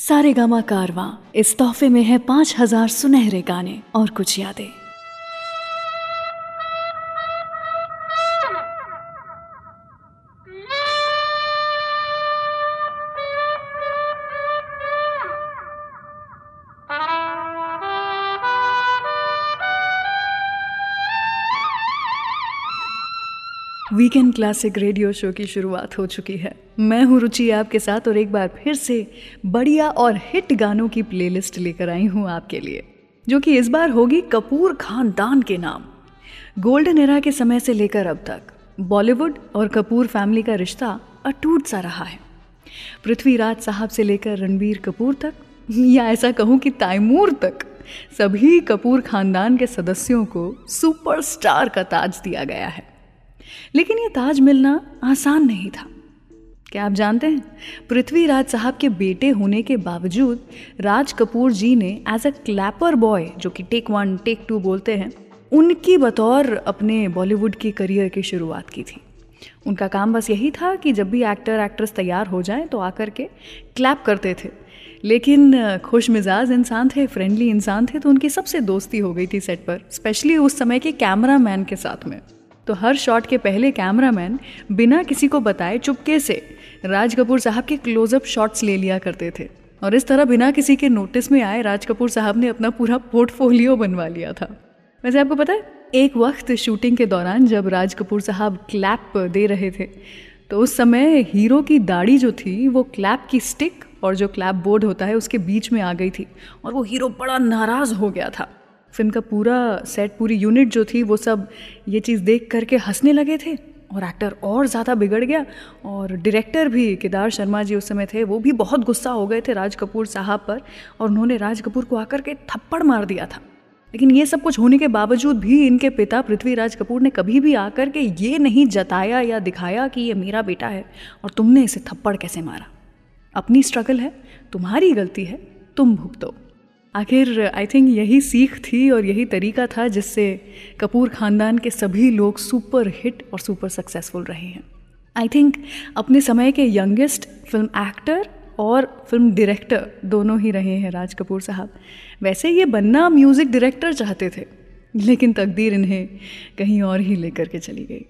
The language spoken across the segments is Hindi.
सारे गामा कारवा इस तोहफे में है पाँच हज़ार सुनहरे गाने और कुछ यादें। वीकेंड क्लासिक रेडियो शो की शुरुआत हो चुकी है। मैं हूँ रुचि आपके साथ और एक बार फिर से बढ़िया और हिट गानों की प्लेलिस्ट लेकर आई हूँ आपके लिए, जो कि इस बार होगी कपूर खानदान के नाम। गोल्डन एरा के समय से लेकर अब तक बॉलीवुड और कपूर फैमिली का रिश्ता अटूट सा रहा है। पृथ्वीराज साहब से लेकर रणबीर कपूर तक, या ऐसा कहूँ कि तैमूर तक, सभी कपूर खानदान के सदस्यों को सुपरस्टार का ताज दिया गया है। लेकिन ये ताज मिलना आसान नहीं था। क्या आप जानते हैं, पृथ्वीराज साहब के बेटे होने के बावजूद राज कपूर जी ने एज अ क्लैपर बॉय जो कि टेक वन टेक टू बोलते हैं, उनकी बतौर अपने बॉलीवुड की करियर की शुरुआत की थी। उनका काम बस यही था कि जब भी एक्टर एक्ट्रेस तैयार हो जाएँ तो आकर के क्लैप करते थे। लेकिन, खुश मिजाज इंसान थे फ्रेंडली इंसान थे तो उनकी सबसे दोस्ती हो गई थी सेट पर स्पेशली उस समय के कैमरा मैन के साथ में। तो हर शॉट के पहले कैमरामैन बिना किसी को बताए चुपके से राज कपूर साहब के क्लोजअप शॉट्स ले लिया करते थे। और इस तरह बिना किसी के नोटिस में आए राज कपूर साहब ने अपना पूरा पोर्टफोलियो बनवा लिया था। वैसे आपको पता है, एक वक्त शूटिंग के दौरान जब राज कपूर साहब क्लैप दे रहे थे तो उस समय हीरो की दाढ़ी जो थी, वो क्लैप की स्टिक और जो क्लैप बोर्ड होता है, उसके बीच में आ गई थी। और वो हीरो बड़ा नाराज़ हो गया था। फ़िल्म का पूरा सेट पूरी यूनिट जो थी, वो सब ये चीज़ देख करके हंसने लगे थे और एक्टर और ज़्यादा बिगड़ गया और डायरेक्टर भी, केदार शर्मा जी उस समय थे, वो भी बहुत गुस्सा हो गए थे राज कपूर साहब पर और उन्होंने राज कपूर को आकर के थप्पड़ मार दिया था। लेकिन ये सब कुछ होने के बावजूद भी इनके पिता पृथ्वीराज कपूर ने कभी भी आकर के ये नहीं जताया या दिखाया कि ये मेरा बेटा है और तुमने इसे थप्पड़ कैसे मारा। अपनी स्ट्रगल है, तुम्हारी गलती है, तुम भुगतो। आखिर आई थिंक यही सीख थी और यही तरीका था जिससे कपूर ख़ानदान के सभी लोग सुपर हिट और सुपर सक्सेसफुल रहे हैं। आई थिंक अपने समय के यंगेस्ट फ़िल्म एक्टर और फ़िल्म डायरेक्टर दोनों ही रहे हैं राज कपूर साहब। वैसे ये बनना म्यूज़िक डायरेक्टर चाहते थे, लेकिन तकदीर इन्हें कहीं और ही लेकर के चली गई।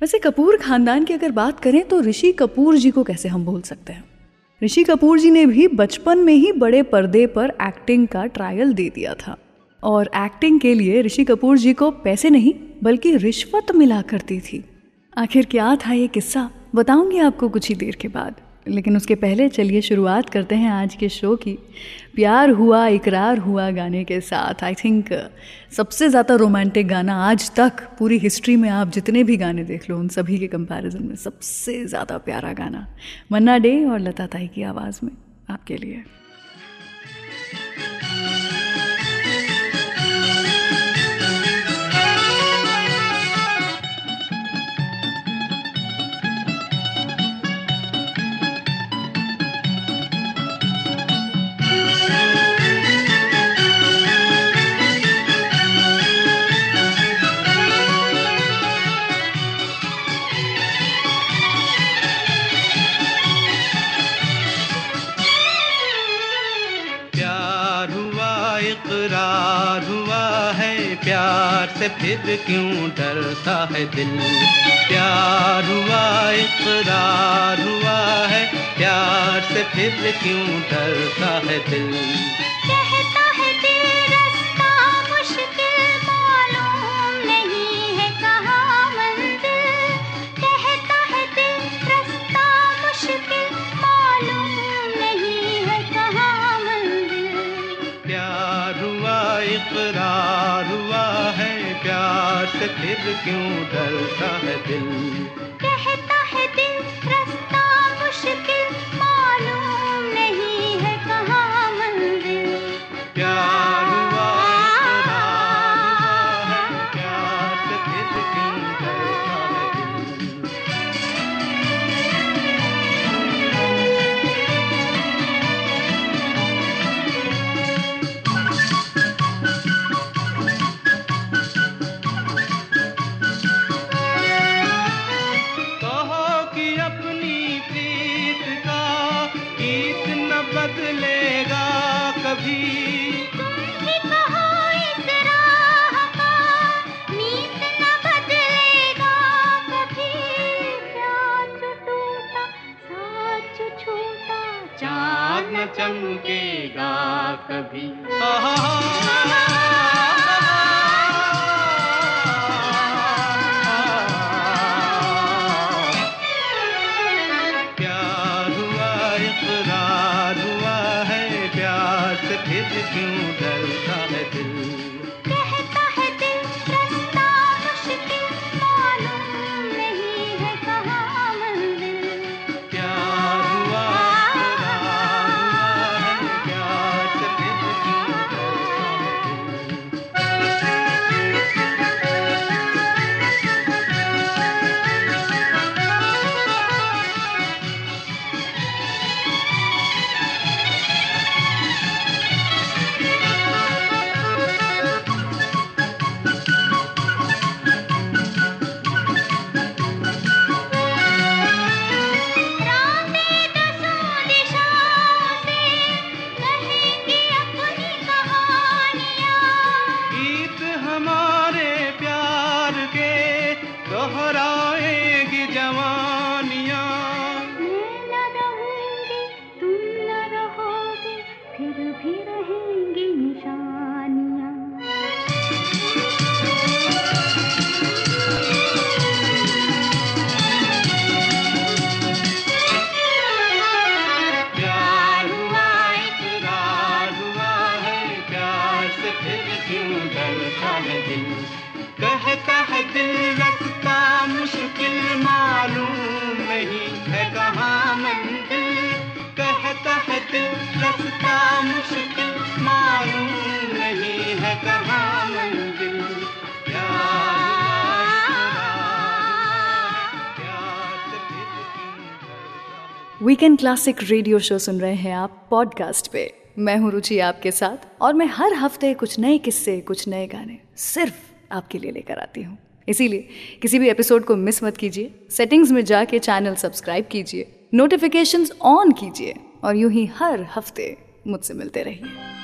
वैसे कपूर ख़ानदान की अगर बात करें तो ऋषि कपूर जी को कैसे हम भूल सकते हैं? ऋषि कपूर जी ने भी बचपन में ही बड़े पर्दे पर एक्टिंग का ट्रायल दे दिया था। और एक्टिंग के लिए ऋषि कपूर जी को पैसे नहीं, बल्कि रिश्वत मिला करती थी। आखिर क्या था ये किस्सा? बताऊँगी आपको कुछ ही देर के बाद। लेकिन उसके पहले चलिए शुरुआत करते हैं आज के शो की। प्यार हुआ, इकरार हुआ गाने के साथ। आई थिंक सबसे ज़्यादा रोमांटिक गाना आज तक पूरी हिस्ट्री में आप जितने भी गाने देख लो, उन सभी के कंपैरिजन में सबसे ज़्यादा प्यारा गाना। मन्ना डे और लता ताई की आवाज़ में, आपके लिए। से फिर क्यों डरता है दिल? प्यार हुआ, इकरार हुआ है। प्यार से फिर क्यों डरता है दिल? क्यों डरता है दिल? कहता है दिल रास्ता मुश्किल। कभी। प्यार हुआ इकरार हुआ है प्यार से फिर क्यों डरता है दिल? क्लासिक रेडियो शो सुन रहे हैं आप पॉडकास्ट पे। मैं हूँ रुचि आपके साथ और मैं हर हफ़्ते कुछ नए किस्से, कुछ नए गाने सिर्फ़ आपके लिए लेकर आती हूँ। इसीलिए किसी भी एपिसोड को मिस मत कीजिए। सेटिंग्स में जाके चैनल सब्सक्राइब कीजिए। नोटिफिकेशंस ऑन कीजिए और यूँ ही हर हफ़्ते मुझसे मिलते रहिए।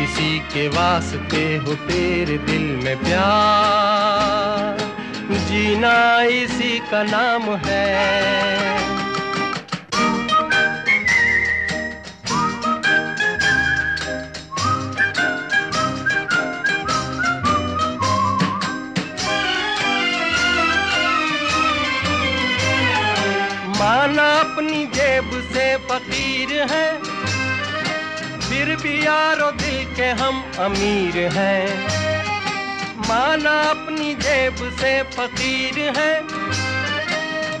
किसी के वास्ते हो तेरे दिल में प्यार। जीना इसी का नाम है। माना अपनी जेब से फकीर है, फिर भी यारो के हम अमीर हैं। माना अपनी जेब से फकीर है।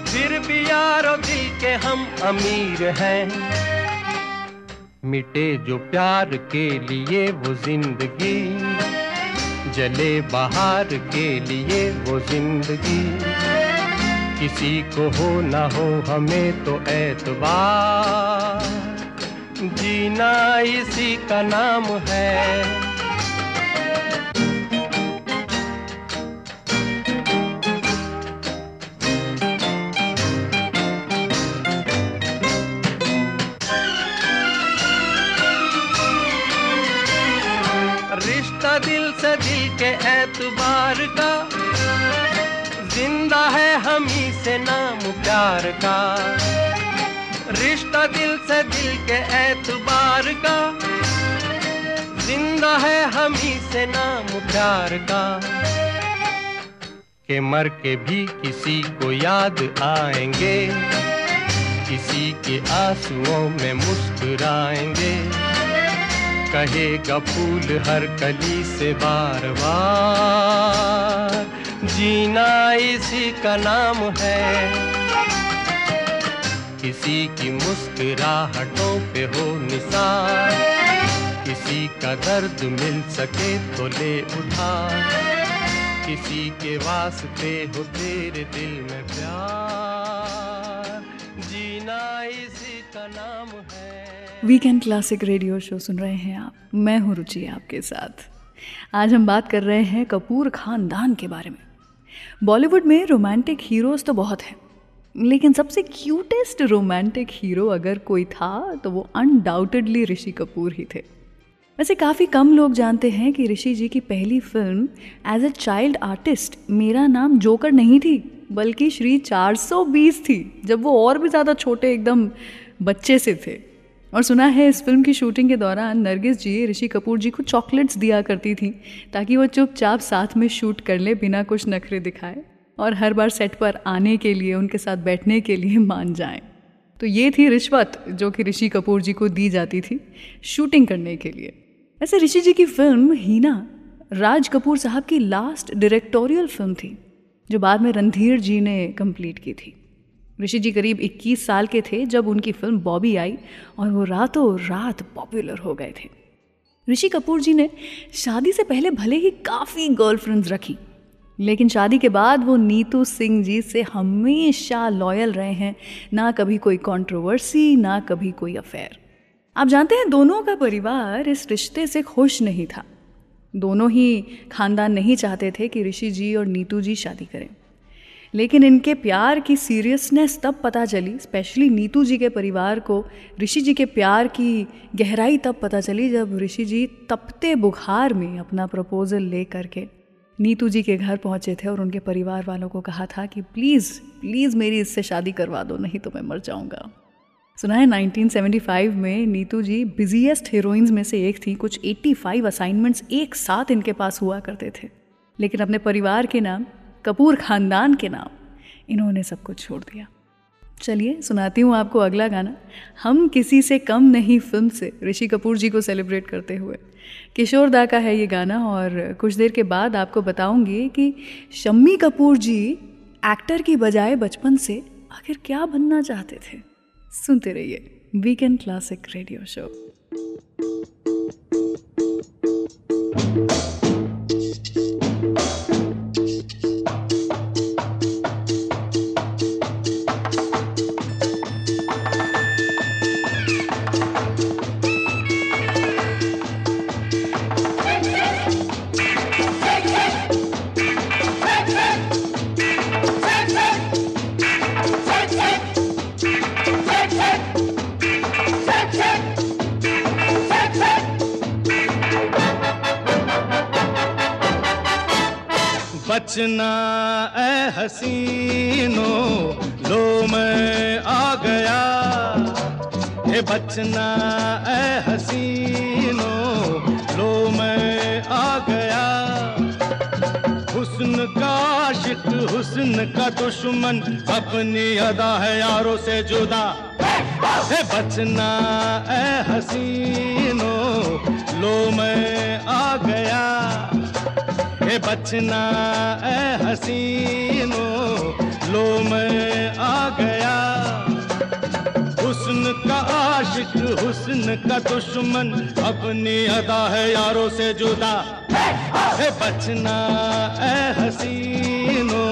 फिर भी यारो दिल के हम अमीर हैं। मिटे जो प्यार के लिए वो ज़िंदगी, जले बाहर के लिए वो ज़िंदगी। किसी को हो ना हो हमें तो एतबार जीना इसी का नाम है। रिश्ता दिल से दिल के एतबार का, ज़िंदा है हम ही से नाम प्यार का। रिश्ता दिल से दिल के एतबार का। ज़िंदा है हम ही से नाम प्यार का। के मर के भी किसी को याद आएँगे, किसी के आंसुओं में मुस्कुराएँगे। कहेगा फूल हर कली से बार बार जीना इसी का नाम है। किसी की मुस्कुराहटों पे हो निसार। किसी का दर्द मिल सके तो ले उठा किसी के वास्ते हो तेरे दिल में प्यार। जीना इसी का नाम है। वीकेंड क्लासिक रेडियो शो सुन रहे हैं आप। मैं हूँ रुचि आपके साथ। आज हम बात कर रहे हैं कपूर खानदान के बारे में। बॉलीवुड में रोमांटिक हीरोज तो बहुत हैं। लेकिन सबसे क्यूटेस्ट रोमांटिक हीरो अगर कोई था तो वो अनडाउटेडली ऋषि कपूर ही थे। वैसे काफ़ी कम लोग जानते हैं कि ऋषि जी की पहली film as a child artist Mera Naam Joker नहीं थी, बल्कि श्री 420 थी, जब वो और भी ज़्यादा छोटे एकदम बच्चे से थे। और सुना है इस फ़िल्म की शूटिंग के दौरान नरगिस जी, ऋषि कपूर जी को चॉकलेट्स दिया करती थी, ताकि वो चुपचाप साथ में शूट कर ले, बिना कुछ नखरे दिखाए। और हर बार सेट पर आने के लिए, उनके साथ बैठने के लिए मान जाएँ। तो ये थी रिश्वत, जो कि ऋषि कपूर जी को दी जाती थी शूटिंग करने के लिए। वैसे ऋषि जी की फ़िल्म हीना, राज कपूर साहब की लास्ट डायरेक्टोरियल फ़िल्म थी, जो बाद में रणधीर जी ने कंप्लीट की थी। ऋषि जी करीब 21 साल के थे जब उनकी फ़िल्म बॉबी आई और वो रातों रात पॉपुलर हो गए थे। ऋषि कपूर जी ने शादी से पहले भले ही काफ़ी गर्लफ्रेंड्स रखी लेकिन शादी के बाद वो नीतू सिंह जी से हमेशा लॉयल रहे हैं। ना कभी कोई कंट्रोवर्सी ना कभी कोई अफेयर आप जानते हैं, दोनों का परिवार इस रिश्ते से खुश नहीं था। दोनों ही खानदान नहीं चाहते थे कि ऋषि जी और नीतू जी शादी करें। लेकिन इनके प्यार की सीरियसनेस तब पता चली स्पेशली नीतू जी के परिवार को, ऋषि जी के प्यार की गहराई तब पता चली जब ऋषि जी तपते बुखार में अपना प्रपोज़ल ले करके नीतू जी के घर पहुँचे थे और उनके परिवार वालों को कहा था कि प्लीज़ प्लीज़ मेरी इससे शादी करवा दो, नहीं तो मैं मर जाऊँगा। सुना है 1975 में नीतू जी बिजीएस्ट हीरोइंस में से एक थी। कुछ 85 असाइनमेंट्स एक साथ इनके पास हुआ करते थे। लेकिन अपने परिवार के नाम, कपूर खानदान के नाम, इन्होंने सब कुछ छोड़ दिया। चलिए, सुनाती हूँ आपको अगला गाना। हम किसी से कम नहीं, फ़िल्म से। ऋषि कपूर जी को सेलिब्रेट करते हुए। किशोर दा का है ये गाना और कुछ देर के बाद आपको बताऊँगी कि शम्मी कपूर जी एक्टर की बजाय बचपन से आखिर क्या बनना चाहते थे। सुनते रहिए वीकेंड क्लासिक रेडियो शो बचना ए हसीनो, लो मैं आ गया। हे बचना ए हसीनो, लो मैं आ गया। हुस्न का आशिक, हुस्न का दुश्मन, अपनी अदा है यारों से जुदा। हे बचना ए हसीनो, लो मैं आ गया। है बचना ए हसीनो लो मैं आ गया। हुस्न का आशिक, हुस्न का दुश्मन, अपनी अदा है यारों से जुदा। है बचना ए हसीनो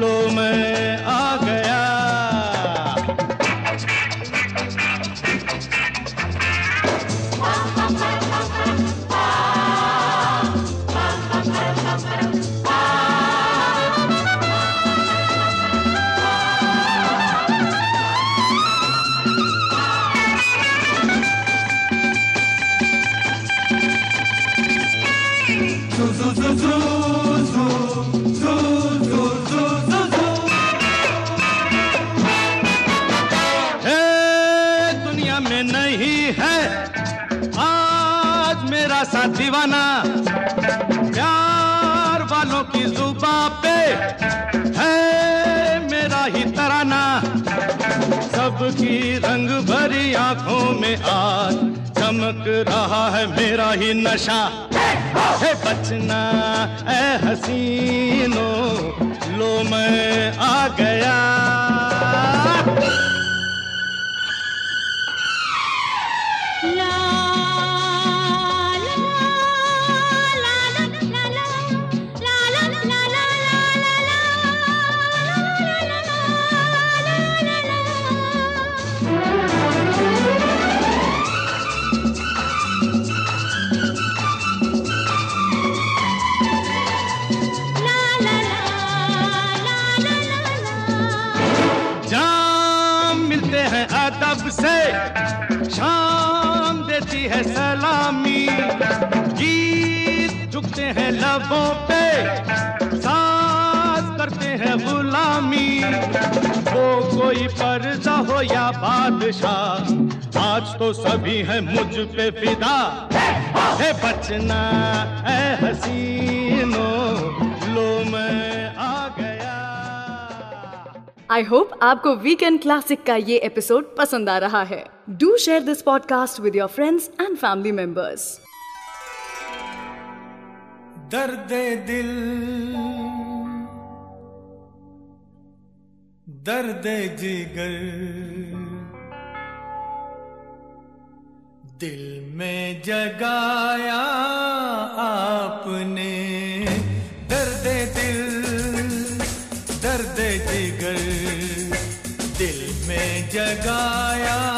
लो मैं आ गया रहा है मेरा ही नशा। है बचना ए हसीनो लो मैं आ गया। हो या बादशाह आज तो सभी है मुझ पे फिदा। है बचना है हसीनो लो मैं आ गया। आई होप आपको वीकेंड क्लासिक का ये एपिसोड पसंद आ रहा है। Do share this podcast with your friends and family members दर्द दिल दर्द जिगर। दिल में जगाया आपने। दर्द दिल दर्द जिगर। दिल में जगाया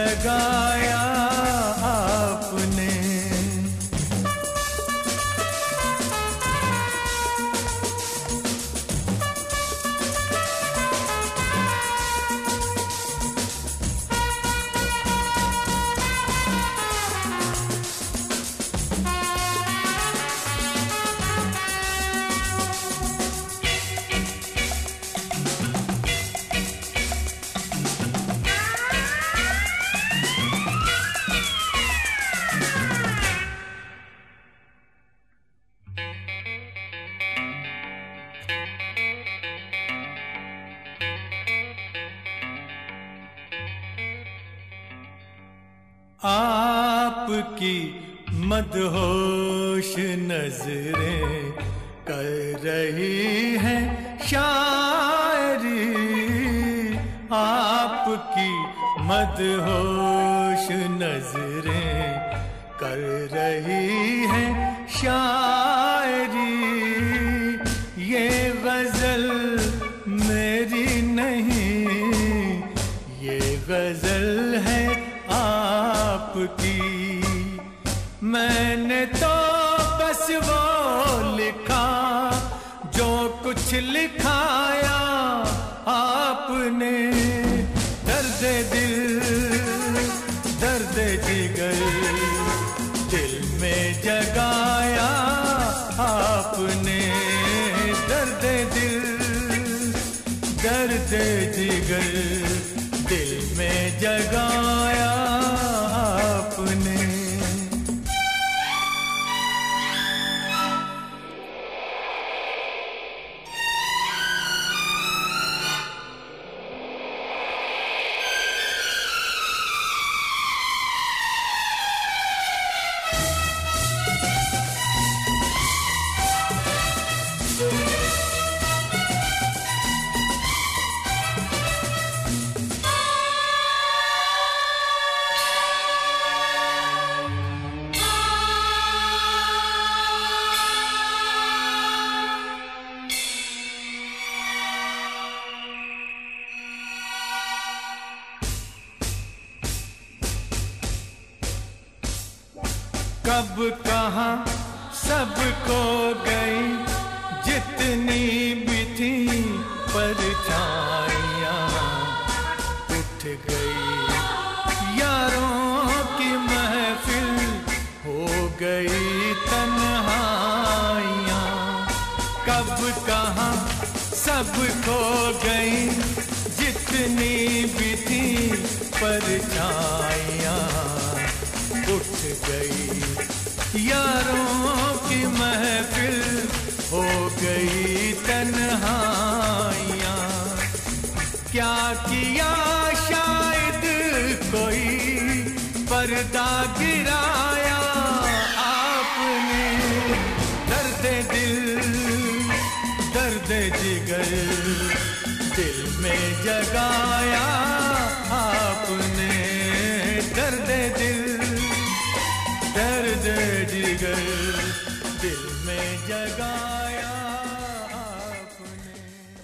जगा सब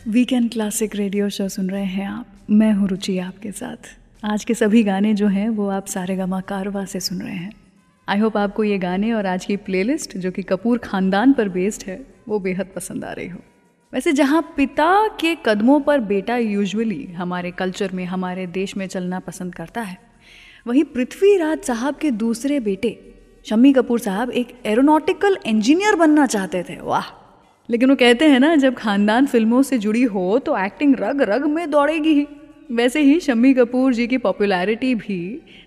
वीकेंड क्लासिक रेडियो शो सुन रहे हैं आप। मैं हूँ रुचि आपके साथ। आज के सभी गाने जो हैं, वो आप सारे गमा कारवा से सुन रहे हैं। आई होप आपको ये गाने और आज की प्लेलिस्ट जो कि कपूर खानदान पर बेस्ड है, वो बेहद पसंद आ रही हो। वैसे जहाँ पिता के कदमों पर बेटा यूजुअली हमारे कल्चर में, हमारे देश में चलना पसंद करता है, वहीं पृथ्वीराज साहब के दूसरे बेटे शम्मी कपूर साहब एक एरोनॉटिकल इंजीनियर बनना चाहते थे। वाह। लेकिन वो कहते हैं ना, जब खानदान फ़िल्मों से जुड़ी हो तो एक्टिंग रग रग में दौड़ेगी। ही वैसे ही शम्मी कपूर जी की पॉपुलैरिटी भी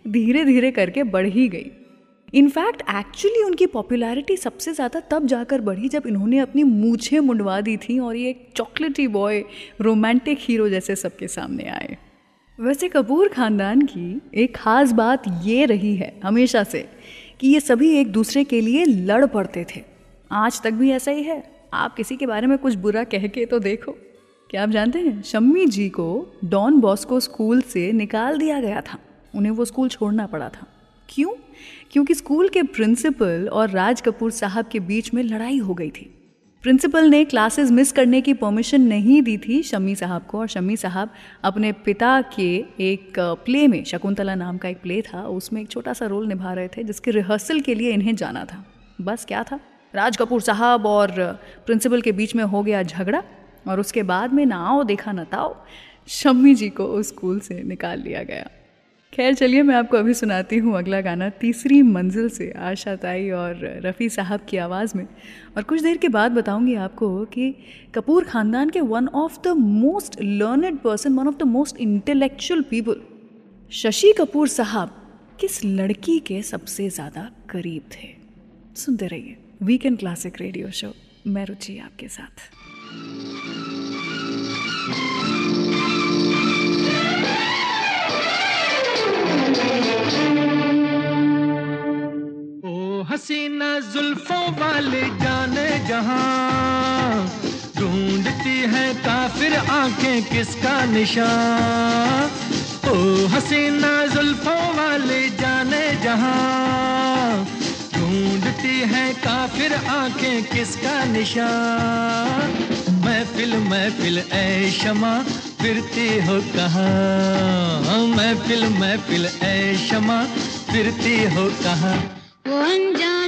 धीरे धीरे करके बढ़ ही गई इनफैक्ट एक्चुअली उनकी पॉपुलैरिटी सबसे ज़्यादा तब जाकर बढ़ी जब इन्होंने अपनी मूछें मुंडवा दी थी और ये एक चॉकलेटी बॉय रोमांटिक हीरो जैसे सबके सामने आए। वैसे कपूर खानदान की एक खास बात ये रही है, हमेशा से। कि ये सभी एक दूसरे के लिए लड़ पड़ते थे। आज तक भी ऐसा ही है। आप किसी के बारे में कुछ बुरा कह के तो देखो। क्या आप जानते हैं, शम्मी जी को डॉन बॉस्को स्कूल से निकाल दिया गया था। उन्हें वो स्कूल छोड़ना पड़ा था। क्यों? क्योंकि स्कूल के प्रिंसिपल और राज कपूर साहब के बीच में लड़ाई हो गई थी। प्रिंसिपल ने क्लासेस मिस करने की परमिशन नहीं दी थी शम्मी साहब को और शम्मी साहब अपने पिता के एक प्ले में, शकुंतला नाम का एक प्ले था, उसमें एक छोटा सा रोल निभा रहे थे जिसके रिहर्सल के लिए इन्हें जाना था। बस क्या था? राज कपूर साहब और प्रिंसिपल के बीच में हो गया झगड़ा और उसके बाद में ना आओ, देखा न ताओ, शम्मी जी को उस स्कूल से निकाल लिया गया। खैर, चलिए मैं आपको अभी सुनाती हूँ अगला गाना, तीसरी मंजिल से आशा ताई और रफ़ी साहब की आवाज़ में। और कुछ देर के बाद बताऊँगी आपको कि कपूर ख़ानदान के one of the most learned person one of the most intellectual people Shashi Kapoor sahab किस लड़की के सबसे ज़्यादा करीब थे? सुनते रहिए वीकेंड क्लासिक रेडियो शो मैं रुचि आपके साथ। हसीना जुल्फों वाले जाने जहाँ। ढूंढती है काफिर आँखें किसका निशान? ओ हसीना जुल्फों वाले जाने जहाँ। ढूंढती है काफिर आँखें किसका निशान? महफिल महफिल, ऐ शमा, फिरती हो कहाँ? महफिल महफिल, ऐ शमा, फिरती हो कहाँ? वो अनजाना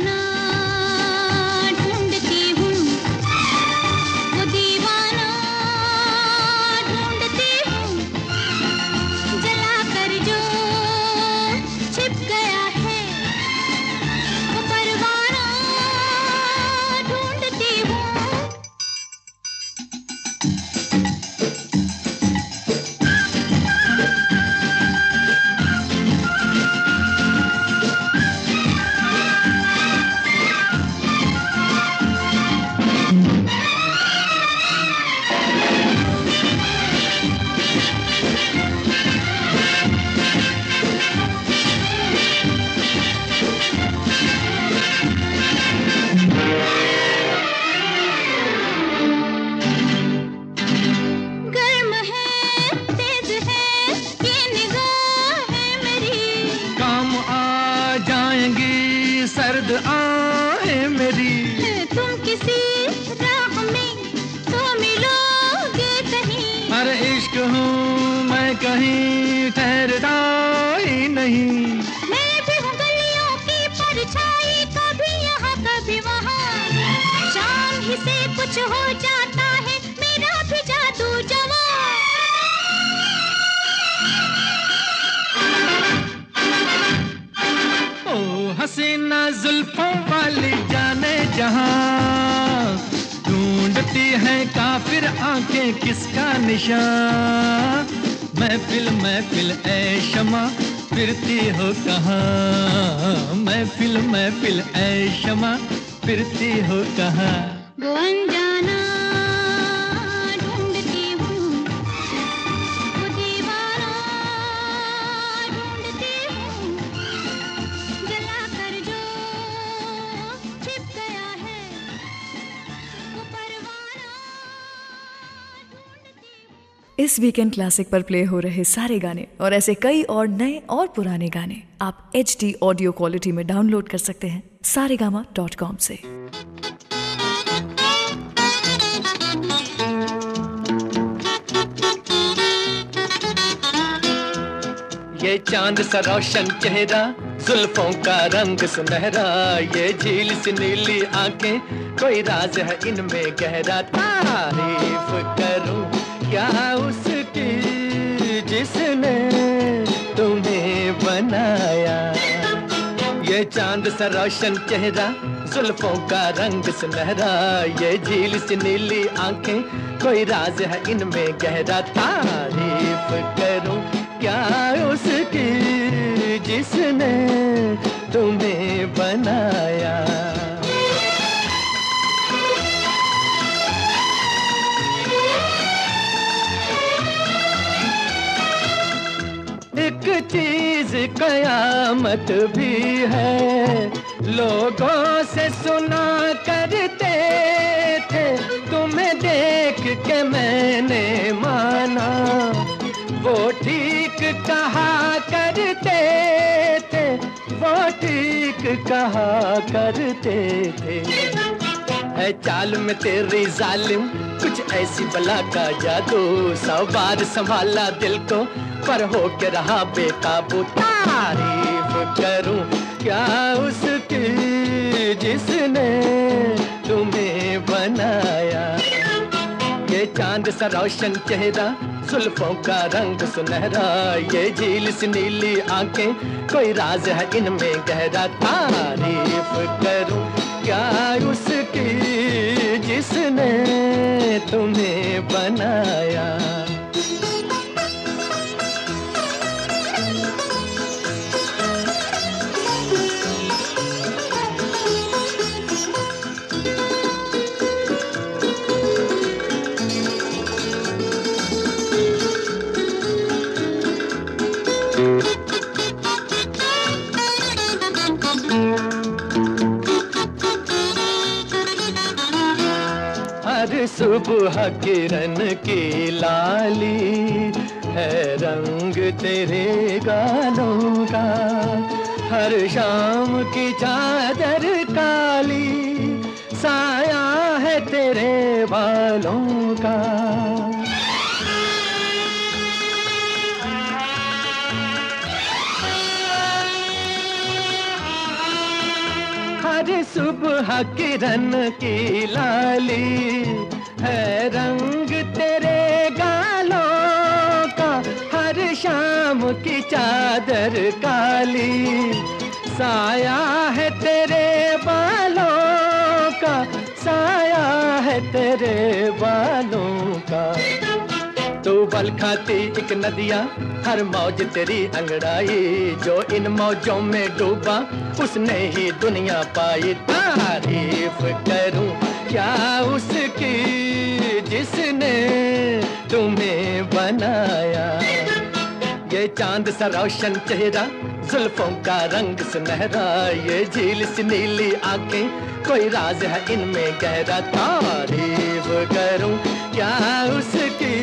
सर्द आए मेरी। तुम किसी राह में तो मिलोगे कहीं। अरे इश्क हूँ मैं कहीं ठहरता ही नहीं। मैं भी हूँ गलियों की परछाई कभी यहाँ कभी वहाँ। शाम ही से कुछ हो जाए हसीना जुल्फों वाली जाने जहाँ। ढूंढती है काफिर आँखें किसका निशान? महफिल महफिल, ऐ शमा, फिरती हो कहाँ? महफिल महफिल, ऐ शमा, फिरती हो कहाँ? इस वीकेंड क्लासिक पर प्ले हो रहे सारे गाने और ऐसे कई और नए और पुराने गाने आप एच डी ऑडियो क्वालिटी में डाउनलोड कर सकते हैं सारे डॉट कॉम से। ये चाँद सा रोशन चेहरा, जुल्फों का रंग सुनहरा, ये झील सी नीली आँखें, कोई राज है इनमें गहरा, तारीफ़ करूँ क्या उसकी जिसने तुम्हें बनाया। ये चाँद सा रोशन चेहरा, जुल्फों का रंग सुनहरा। ये झील सी नीली आँखें, कोई राज है इनमें गहरा। तारीफ़ करूँ क्या उसकी जिसने तुम्हें बनाया? कयामत भी है। लोगों से सुना करते थे, तुम्हें देख के मैंने माना। वो ठीक कहा करते थे, वो ठीक कहा करते थे। है चाल में तेरी जालिम, कुछ ऐसी बला का जादू। सौ बार संभाला दिल को, पर हो के रहा बेकाबू। तारीफ़ करूँ क्या उसकी जिसने तुम्हें बनाया? ये चाँद सा रोशन चेहरा, जुल्फों का रंग सुनहरा। ये झील सी नीली आँखें, कोई राज है इनमें गहरा। तारीफ़ करूँ क्या उसकी जिसने तुम्हें बनाया। हर सुबह किरण की लाली है रंग तेरे गालों का। हर शाम की चादर काली, साया है तेरे बालों का। हर सुबह किरण की लाली है रंग तेरे गालों का, हर शाम की चादर काली। साया है तेरे बालों का, साया है तेरे बालों का। तू बल खाती एक नदिया, हर मौज तेरी अंगड़ाई। जो इन मौजों में डूबा, उसने ही दुनिया पाई। तारीफ़ करूँ क्या उसकी, जिसने तुम्हें बनाया? ये चाँद सा रोशन चेहरा, जुल्फों का रंग सुनहरा। ये झील सी नीली आँखें, कोई राज है इनमें गहरा। तारीफ़ करूँ क्या उसकी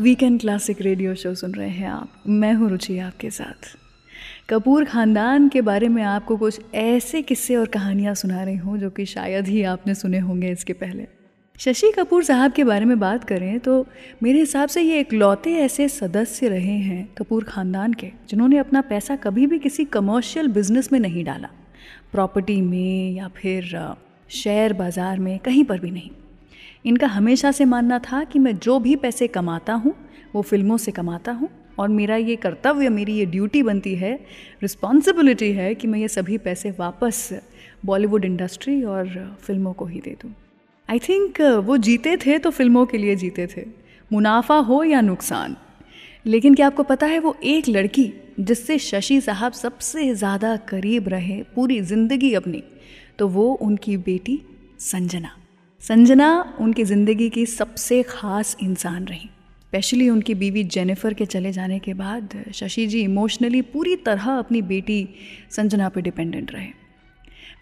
वीकेंड क्लासिक रेडियो शो सुन रहे हैं आप। मैं हूँ रुचि आपके साथ। कपूर खानदान के बारे में आपको कुछ ऐसे किस्से और कहानियाँ सुना रही हूँ जो कि शायद ही आपने सुने होंगे इसके पहले। शशि कपूर साहब के बारे में बात करें तो मेरे हिसाब से ये इकलौते ऐसे सदस्य रहे हैं कपूर खानदान के, जिन्होंने अपना पैसा कभी भी किसी कमर्शियल बिज़नेस में नहीं डाला। प्रॉपर्टी में या फिर शेयर बाज़ार में, कहीं पर भी नहीं। इनका हमेशा से मानना था कि मैं जो भी पैसे कमाता हूँ, वो फ़िल्मों से कमाता हूँ और मेरा ये कर्तव्य, मेरी ये ड्यूटी बनती है रिस्पॉन्सिबिलिटी है कि मैं ये सभी पैसे वापस बॉलीवुड इंडस्ट्री और फ़िल्मों को ही दे दूँ। आई थिंक वो जीते थे तो फ़िल्मों के लिए जीते थे, मुनाफा हो या नुकसान। लेकिन क्या आपको पता है, वो एक लड़की जिससे शशि साहब सबसे ज़्यादा करीब रहे पूरी ज़िंदगी अपनी तो वो उनकी बेटी संजना। संजना उनकी ज़िंदगी की सबसे ख़ास इंसान रही। स्पेशली उनकी बीवी जेनिफर के चले जाने के बाद, शशि जी इमोशनली पूरी तरह अपनी बेटी संजना पर डिपेंडेंट रहे।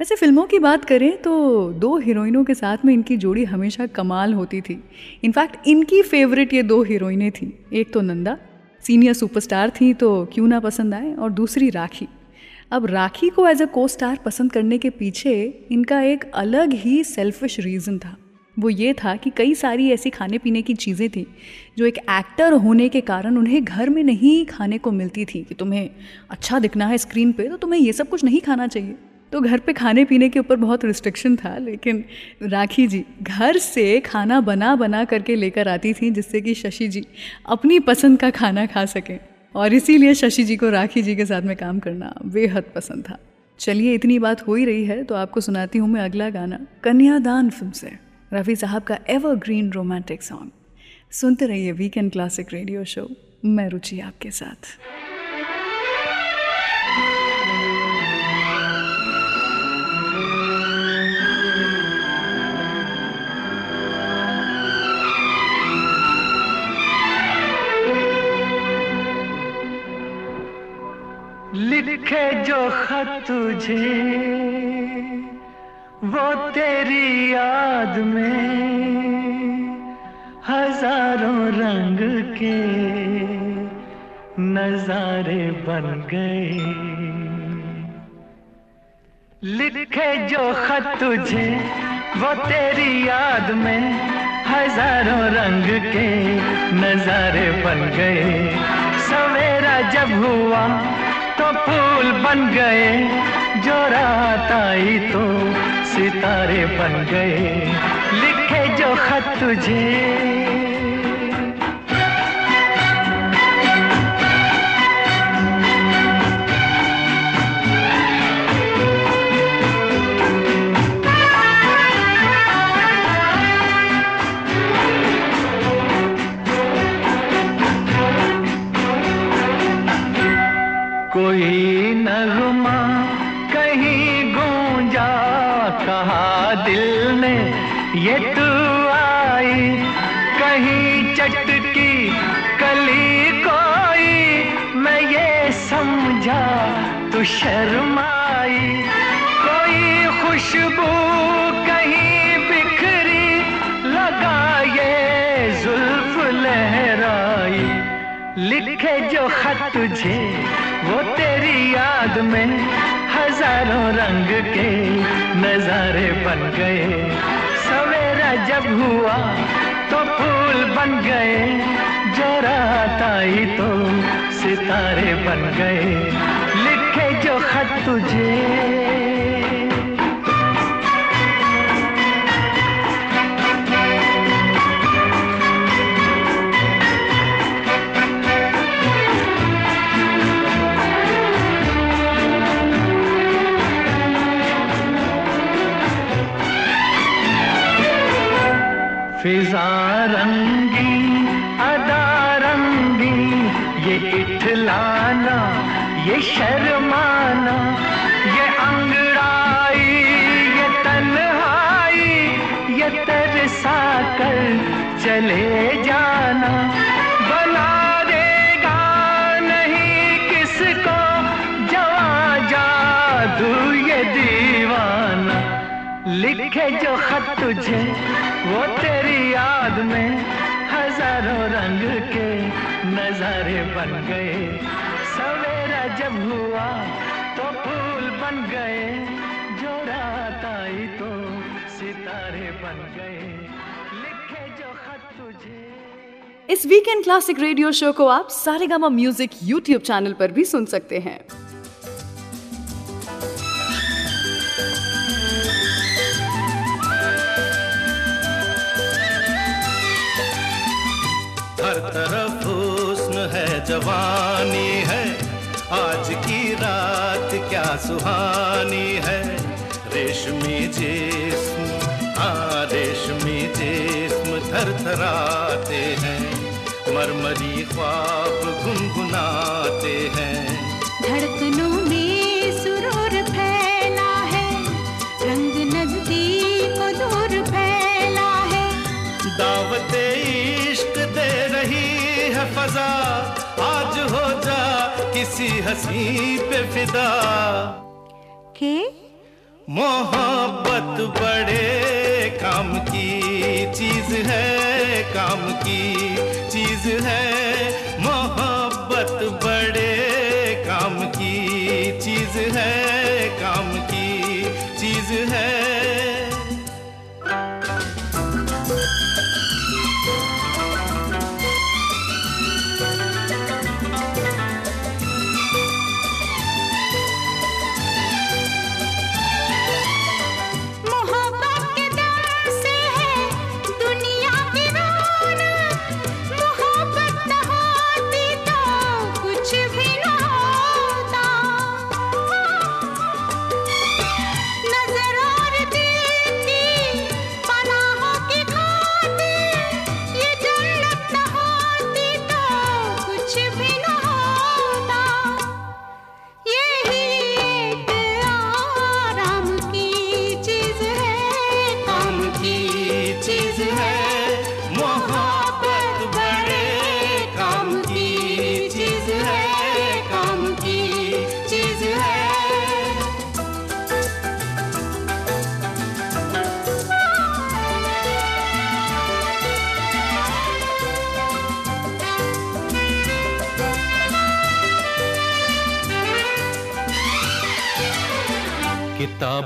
वैसे फ़िल्मों की बात करें तो दो हीरोइनों के साथ में इनकी जोड़ी हमेशा कमाल होती थी। इनफैक्ट इनकी फेवरेट ये दो हीरोइनें थीं। एक तो नंदा सीनियर सुपरस्टार थी तो क्यों ना पसंद आए और दूसरी राखी। अब राखी को एज अ को स्टार पसंद करने के पीछे इनका एक अलग ही सेल्फिश रीज़न था। वो ये था कि कई सारी ऐसी खाने पीने की चीज़ें थी जो एक एक्टर होने के कारण उन्हें घर में नहीं खाने को मिलती थी कि तुम्हें अच्छा दिखना है स्क्रीन पे तो तुम्हें ये सब कुछ नहीं खाना चाहिए। तो घर पे खाने पीने के ऊपर बहुत रिस्ट्रिक्शन था, लेकिन राखी जी घर से खाना बना बना करके लेकर आती थी जिससे कि शशि जी अपनी पसंद का खाना खा सकें। और इसीलिए शशि जी को राखी जी के साथ में काम करना बेहद पसंद था। चलिए, इतनी बात हो ही रही है तो आपको सुनाती हूँ मैं अगला गाना, कन्यादान फ़िल्म से, रफ़ी साहब का एवर ग्रीन रोमांटिक सॉन्ग सुनते रहिए वीकेंड क्लासिक रेडियो शो मैं रुचि आपके साथ। लिखे जो खत तुझे, वो तेरी याद में हज़ारों रंग के नजारे बन गए। लिखे जो खत तुझे, वो तेरी याद में हज़ारों रंग के नजारे बन गए। सवेरा जब हुआ तो फूल बन गए, जो रात आई तो सितारे बन गए। लिखे जो खत तुझे शर्माई, कोई खुशबू कहीं बिखरी लगाए जुल्फ लहराई। लिखे जो खत तुझे, वो तेरी याद में हज़ारों रंग के नजारे बन गए। सवेरा जब हुआ तो फूल बन गए, जो रात आई तो सितारे बन गए। तुझे। फिजा रंगी अदा रंगी ये इठलाना ये शर्माना चले जाना। बना देगा नहीं किसको। जवा जादू ये दीवाना। लिखे जो खत तुझे, वो तेरी याद में हज़ारों रंग के नजारे बन गए। सवेरा जब हुआ तो फूल बन गए, जो रात आई तो सितारे बन गए। इस वीकेंड क्लासिक रेडियो शो को आप सारेगामा म्यूज़िक यूट्यूब चैनल पर भी सुन सकते हैं। हर तरफ़ हुस्न है, जवानी है। आज की रात क्या सुहानी है। रेशमी जी थरथराते हैं मरमरी ख्वाब गुनगुनाते हैं। धड़कनों में सुरूर फैला है रंग नज़दीक दूर फैला है। दावत इश्क दे रही है फजा आज हो जा किसी हँसी पे फिदा। के? मोहब्बत बड़े काम की चीज़ है काम की चीज़ है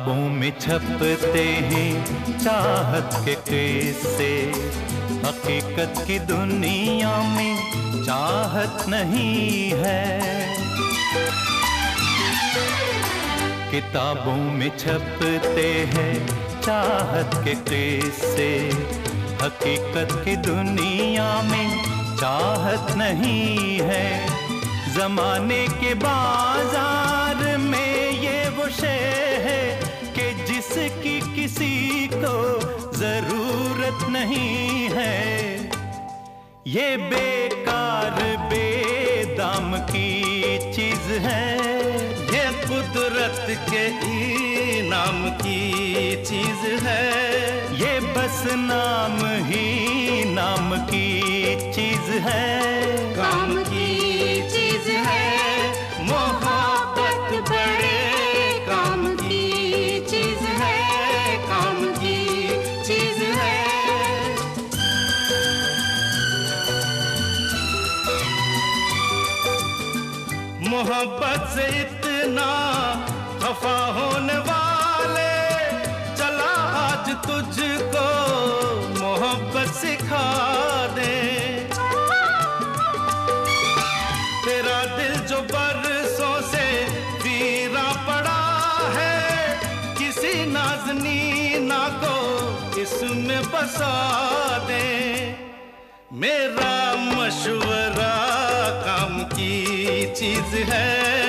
किताबों में छपते हैं चाहत के किस्से हकीकत की दुनिया में चाहत नहीं है। किताबों में छपते हैं चाहत के कैसे? हकीकत की दुनिया में चाहत नहीं है। जमाने के बाज़ार में ये वो शे कि जिसकी किसी को ज़रूरत नहीं है। ये बेकार, बेदाम की चीज़ है। ये कुदरत के ही नाम की चीज़ है। ये बस नाम ही नाम की चीज़ है। काम की मोहब्बत से इतना खफा होने वाले, चला आज तुझको मोहब्बत सिखा दे। तेरा दिल जो बरसों से वीरा पड़ा है, किसी नाजनी ना को इसमें बसा दे। मेरा चीज़ है।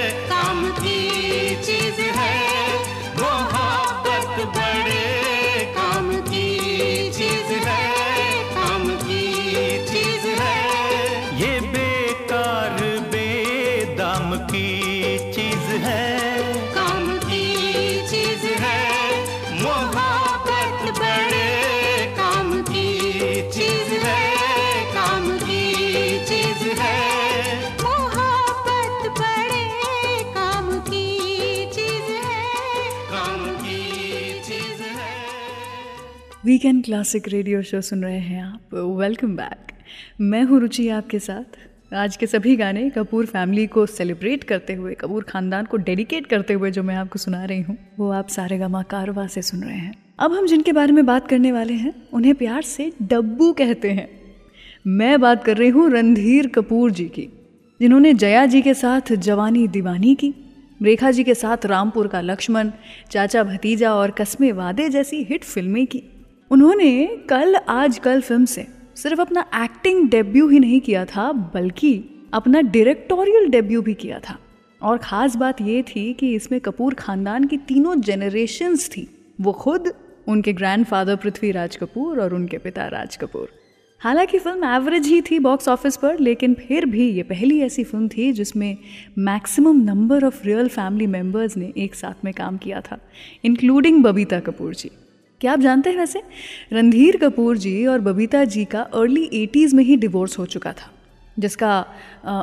वीकेंड क्लासिक रेडियो शो सुन रहे हैं आप। वेलकम बैक मैं हूँ रुचि आपके साथ। आज के सभी गाने कपूर फैमिली को सेलिब्रेट करते हुए, कपूर खानदान को डेडिकेट करते हुए जो मैं आपको सुना रही हूँ, वो आप सारे गमा कारवा से सुन रहे हैं। अब हम जिनके बारे में बात करने वाले हैं, उन्हें प्यार से डब्बू कहते हैं। मैं बात कर रही हूँ रणधीर कपूर जी की, जिन्होंने जया जी के साथ जवानी दीवानी की, रेखा जी के साथ रामपुर का लक्ष्मण, चाचा भतीजा और कस्मे वादे जैसी हिट फ़िल्में की। उन्होंने कल आज कल फ़िल्म से सिर्फ़ अपना एक्टिंग डेब्यू ही नहीं किया था, बल्कि अपना डायरेक्टोरियल डेब्यू भी किया था। और ख़ास बात ये थी कि इसमें कपूर ख़ानदान की तीनों जनरेशन्स थी। वो खुद, उनके ग्रैंडफादर पृथ्वीराज कपूर और उनके पिता राज कपूर। हालाँकि फ़िल्म एवरेज ही थी बॉक्स ऑफ़िस पर, लेकिन फिर भी ये पहली ऐसी फ़िल्म थी जिसमें maximum number of real family members ने एक साथ में काम किया था इंक्लूडिंग बबीता कपूर जी। क्या आप जानते हैं वैसे? रणधीर कपूर जी और बबीता जी का अर्ली एटीज़ में ही डिवोर्स हो चुका था, जिसका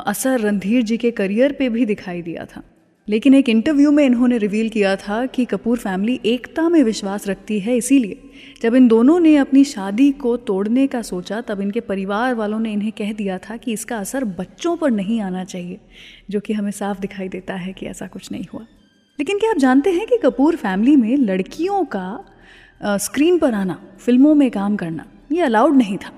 असर रणधीर जी के करियर पे भी दिखाई दिया था। लेकिन एक इंटरव्यू में इन्होंने रिवील किया था कि कपूर फैमिली एकता में विश्वास रखती है इसीलिए, जब इन दोनों ने अपनी शादी को तोड़ने का सोचा, तब इनके परिवार वालों ने इन्हें कह दिया था कि इसका असर बच्चों पर नहीं आना चाहिए, जो कि हमें साफ़ दिखाई देता है कि ऐसा कुछ नहीं हुआ। लेकिन क्या आप जानते हैं कि कपूर फैमिली में लड़कियों का स्क्रीन पर आना, फ़िल्मों में काम करना, ये अलाउड नहीं था।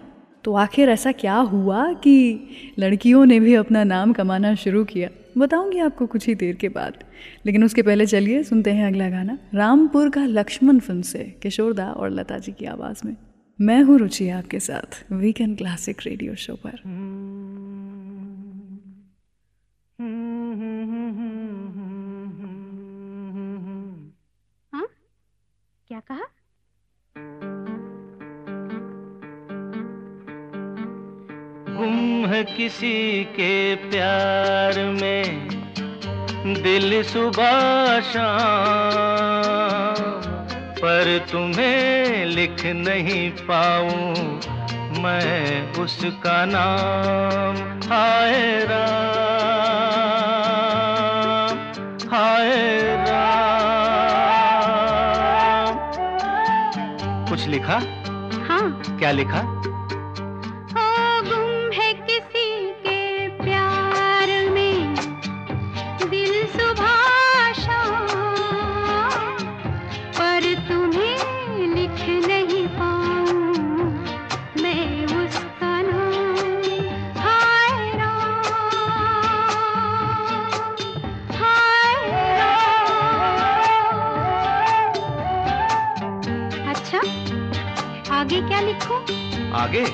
तो आखिर ऐसा क्या हुआ कि लड़कियों ने भी अपना नाम कमाना शुरू किया? बताऊँगी आपको कुछ ही देर के बाद। लेकिन उसके पहले चलिए, सुनते हैं अगला गाना। रामपुर का लक्ष्मण फ़िल्म से किशोरदा और लता जी की आवाज़ में। मैं हूँ रुचि आपके साथ वीकेंड क्लासिक रेडियो शो पर। हाँ? क्या कहा? गुम है किसी के प्यार में दिल सुबह शाम पर तुम्हें लिख नहीं पाऊँ मैं उसका नाम। हाय राम हाय राम। कुछ लिखा? हाँ। क्या लिखा? आगे।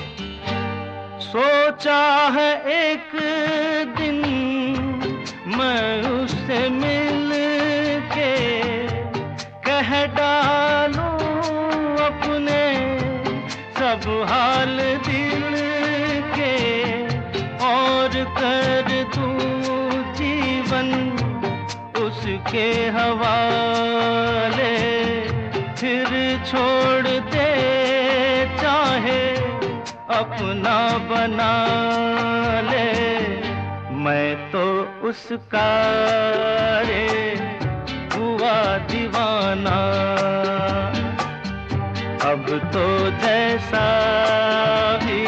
सोचा है एक दिन मैं उससे मिल के कह डालूं अपने सब हाल दिल के। और कर दूँ जीवन उसके हवाले, फिर छोड़ अपना बना ले। मैं तो उसका रे, हुआ दीवाना। अब तो जैसा भी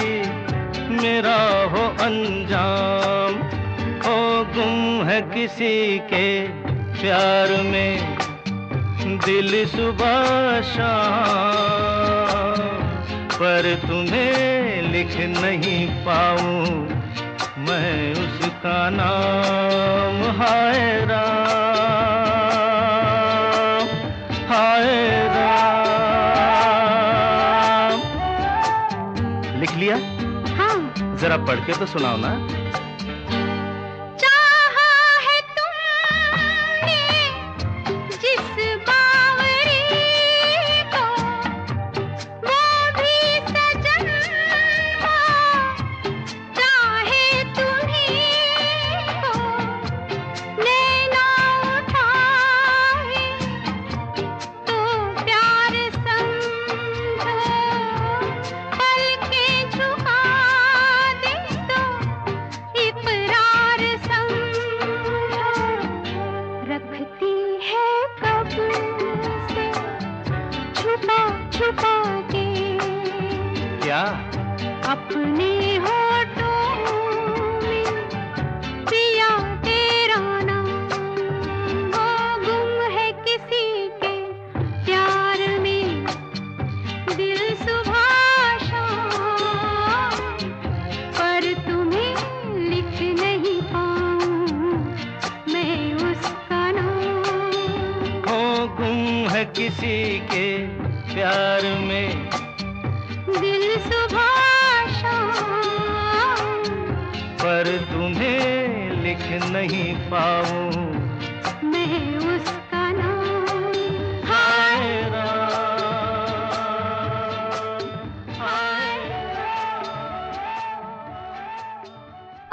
मेरा हो अंजाम हो गुम है किसी के प्यार में। दिल सुबह शाम, पर तुम्हें लिख नहीं पाऊँ। मैं उसका नाम हाय राम हाय राम। लिख लिया? हाँ। जरा पढ़ के तो सुनाओ ना।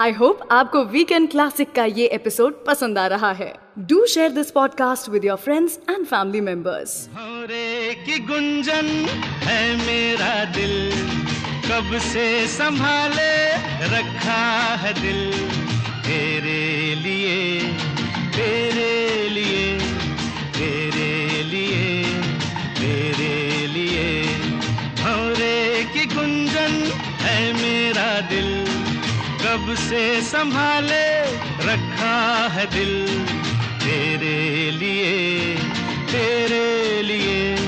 आई होप आपको वीकेंड क्लासिक का ये एपिसोड पसंद आ रहा है। Do share this podcast with your friends and family members की गुंजन है मेरा दिल। कब से संभाले रखा है दिल? तेरे लिए तेरे लिए तेरे लिए तेरे लिए। भौरे की गुंजन है मेरा दिल। कब से संभाले रखा है दिल तेरे लिए तेरे लिए।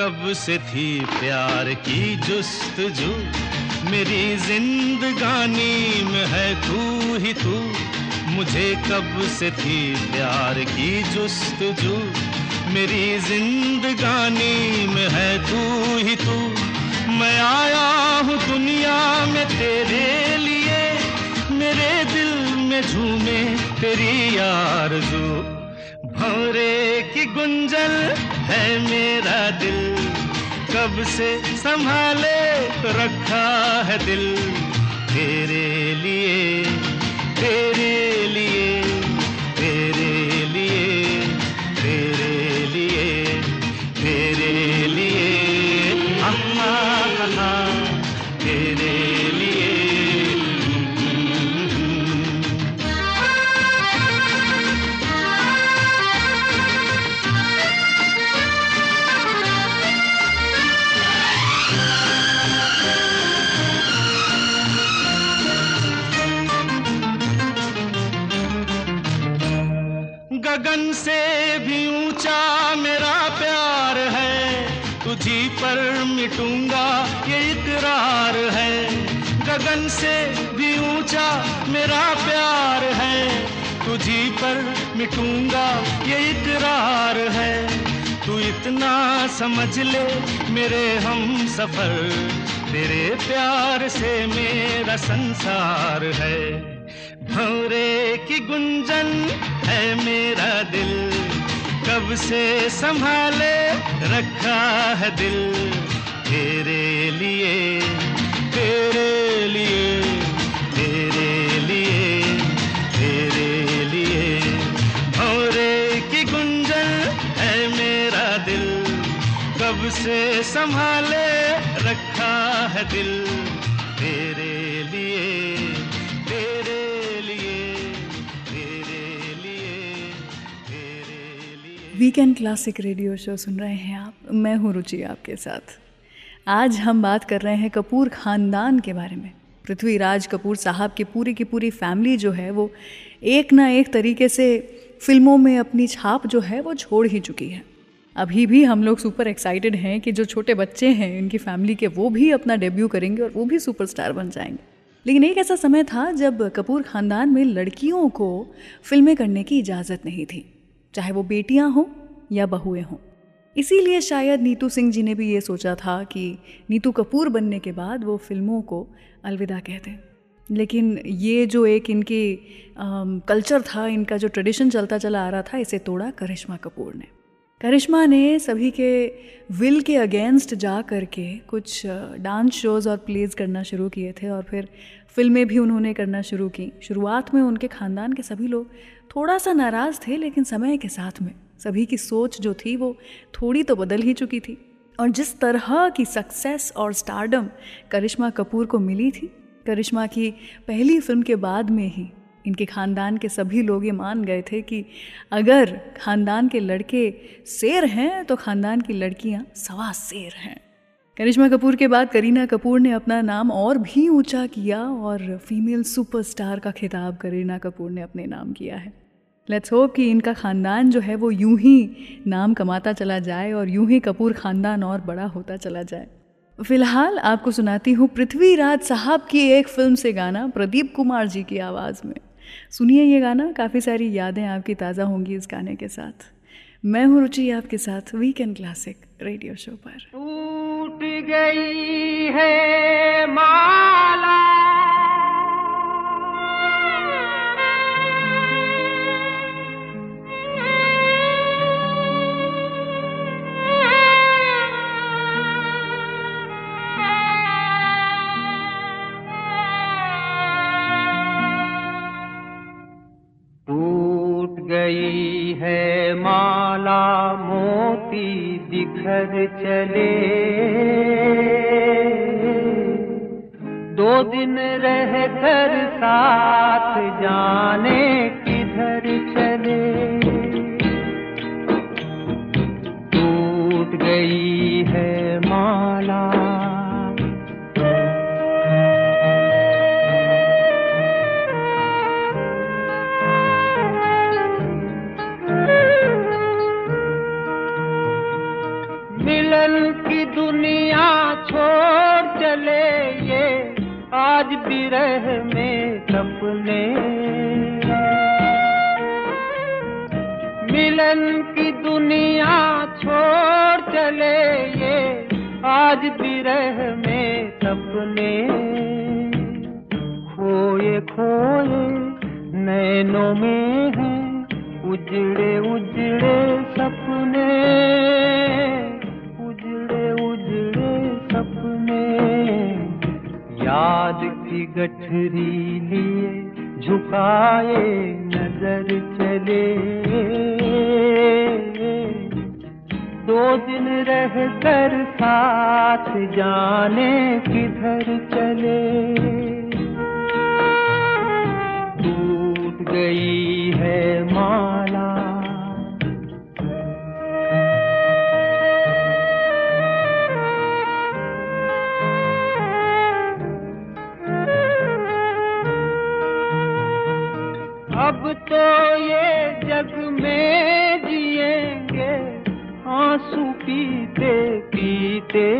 कब से थी प्यार की जुस्त जुस्तजू? मेरी जिंदगानी में है तू ही तू। मुझे कब से थी प्यार की जुस्त जुस्तजू? मेरी जिंदगानी में है तू ही तू। मैं आया हूँ दुनिया में तेरे लिए। मेरे दिल में झूमे तेरी आरज़ू। भौरे की गुंजल है मेरा दिल। कब से संभाले तो रखा है दिल। तेरे लिए तेरे लिए। मेरा प्यार है, तुझी पर मिटूँगा, ये इकरार है। तू इतना समझ ले मेरे हम सफ़र, तेरे प्यार से मेरा संसार है। भौरे की गुंजन है मेरा दिल, कब से संभाले रखा है दिल, तेरे लिए तेरे लिए। कब से संभाले रखा है दिल तेरे लिए तेरे लिए तेरे लिए तेरे लिए। वीकेंड क्लासिक रेडियो शो सुन रहे हैं आप। मैं हूँ रुचि आपके साथ। आज हम बात कर रहे हैं कपूर खानदान के बारे में। पृथ्वीराज कपूर साहब की पूरी की पूरी फैमिली जो है, वो एक ना एक तरीके से फ़िल्मों में अपनी छाप जो है, वो छोड़ ही चुकी है। अभी भी हम लोग सुपर एक्साइटेड हैं कि जो छोटे बच्चे हैं, इनकी फैमिली के, वो भी अपना डेब्यू करेंगे और वो भी सुपरस्टार बन जाएँगे। लेकिन एक ऐसा समय था जब कपूर खानदान में लड़कियों को फ़िल्में करने की इजाज़त नहीं थी, चाहे वो बेटियाँ हों या बहुएँ हों। इसीलिए शायद नीतू सिंह जी ने भी ये सोचा था कि नीतू कपूर बनने के बाद वो फ़िल्मों को अलविदा कह दें। लेकिन ये जो एक इनकी कल्चर था, इनका जो ट्रेडिशन चलता चला आ रहा था, इसे तोड़ा करिश्मा कपूर ने। करिश्मा ने सभी के विल के अगेंस्ट जा करके कुछ डांस शोज़ और प्लेज करना शुरू किए थे और फिर फ़िल्में भी उन्होंने करना शुरू की। शुरुआत में उनके ख़ानदान के सभी लोग थोड़ा सा नाराज़ थे, लेकिन समय के साथ में सभी की सोच जो थी वो थोड़ी तो बदल ही चुकी थी। और जिस तरह की सक्सेस और स्टारडम करिश्मा कपूर को मिली थी, करिश्मा की पहली फ़िल्म के बाद में ही इनके ख़ानदान के सभी लोग ये मान गए थे कि अगर ख़ानदान के लड़के शेर हैं तो ख़ानदान की लड़कियाँ सवा शेर हैं। करिश्मा कपूर के बाद करीना कपूर ने अपना नाम और भी ऊँचा किया और फीमेल सुपरस्टार का खिताब करीना कपूर ने अपने नाम किया है। लेट्स होप कि इनका ख़ानदान जो है वो यूँ ही नाम कमाता चला जाए और यूँ ही कपूर ख़ानदान और बड़ा होता चला जाए। फ़िलहाल आपको सुनाती हूँ पृथ्वीराज साहब की एक फ़िल्म से गाना, प्रदीप कुमार जी की आवाज़ में। सुनिए ये गाना, काफ़ी सारी यादें आपकी ताज़ा होंगी इस गाने के साथ। मैं हूँ रुचि, आपके साथ वीकेंड क्लासिक रेडियो शो पर। टूट गई है माला। गई है, माला मोती बिखर चले। दो दिन रह कर साथ जाने किधर चले। टूट गई है, माला दुनिया छोड़ चले ये, आज बिरह में सपने। मिलन की दुनिया छोड़ चले ये, आज बिरह में सपने। खोए खोए नैनों में है, उजड़े उजड़े सपने। याद की गठरी लिए झुकाए नज़र चले। दो दिन रह कर साथ जाने किधर चले। टूट गई है माला पीते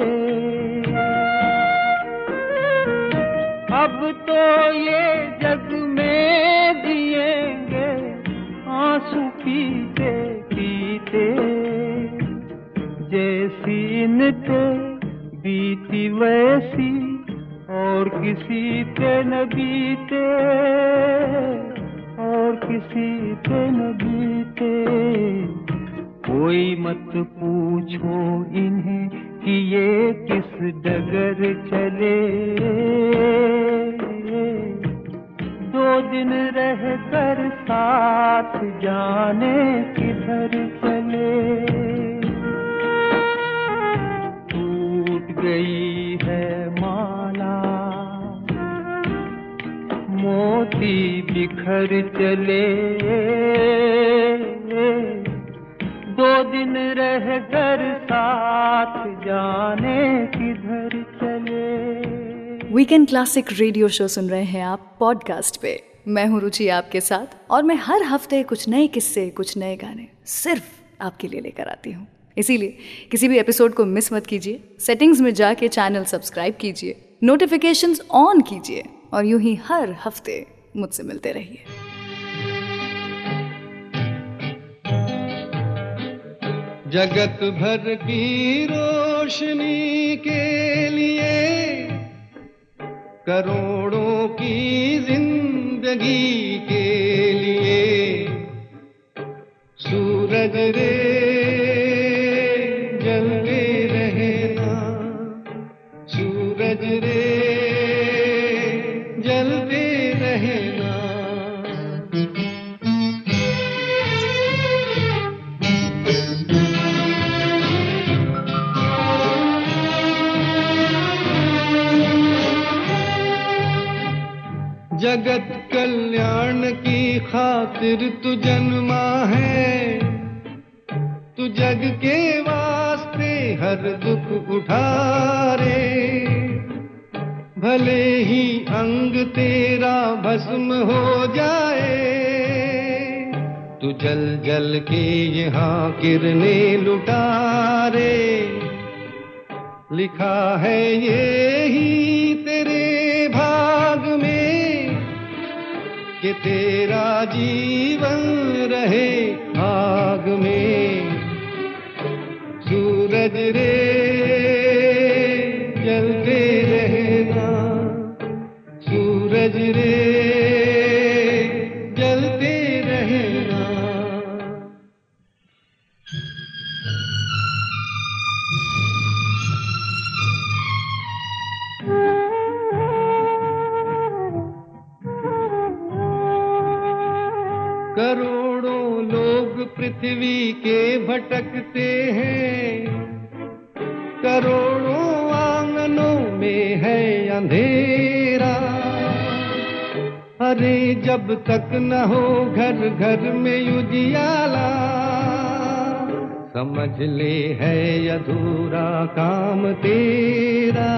अब तो ये जग में जिएँगे, आँसू पीते पीते। जैसी इन पे बीती वैसी, और किसी पे न बीते। और किसी पे न बीते। कोई मत पूछो इन्हें ये किस डगर चले। दो दिन रह कर साथ जाने किधर चले। टूट गई है माला, मोती बिखर चले। दो दिन रह कर साथ जाने किधर चले। वीकेंड क्लासिक रेडियो शो सुन रहे हैं आप पॉडकास्ट पे। मैं हूँ रुचि आपके साथ और मैं हर हफ़्ते कुछ नए किस्से, कुछ नए गाने सिर्फ़ आपके लिए लेकर आती हूँ। इसीलिए किसी भी एपिसोड को मिस मत कीजिए। सेटिंग्स में जाके चैनल सब्सक्राइब कीजिए। नोटिफिकेशंस ऑन कीजिए और यूँ ही हर हफ़्ते मुझसे मिलते रहिए। जगत भर की रोशनी के लिए करोड़ों की ज़िंदगी के लिए। सूरज रे जगत कल्याण की खातिर तू जन्मा है। तू जग के वास्ते हर दुख उठा रे। भले ही अंग तेरा भस्म हो जाए, तू जल जल के यहाँ किरने लुटा रे। लिखा है ये ही तेरे कि तेरा जीवन रहे आग में। सूरज रे जलते रहना। सूरज रे घर में उजियाला। समझ ले है अधूरा काम तेरा।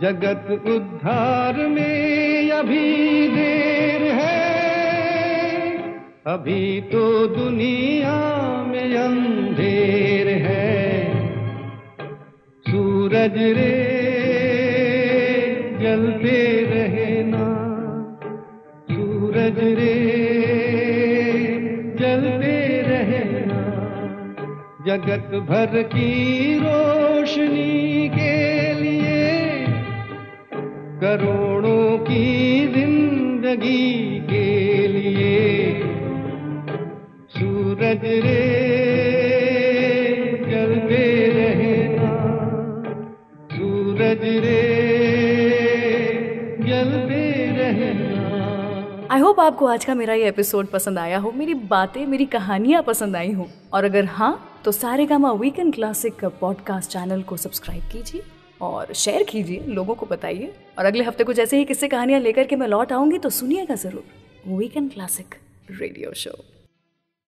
जगत उद्धार में अभी देर है। अभी तो दुनिया में अंधेर जगत भर की रोशनी के लिए करोड़ों की ज़िंदगी के लिए सूरज रे जलते रहना। सूरज रे जलते रहना। आई होप आपको आज का मेरा ये एपिसोड पसंद आया हो। मेरी बातें, मेरी कहानियाँ पसंद आई हो। और अगर हाँ तो Saregama weekend classic podcast channel को सब्सक्राइब कीजिए और शेयर कीजिए, लोगों को बताइए। और अगले हफ़्ते कुछ ऐसे ही किस्से कहानियाँ लेकर के मैं लौट आऊँगी तो सुनिएगा ज़रूर वीकेंड क्लासिक रेडियो शो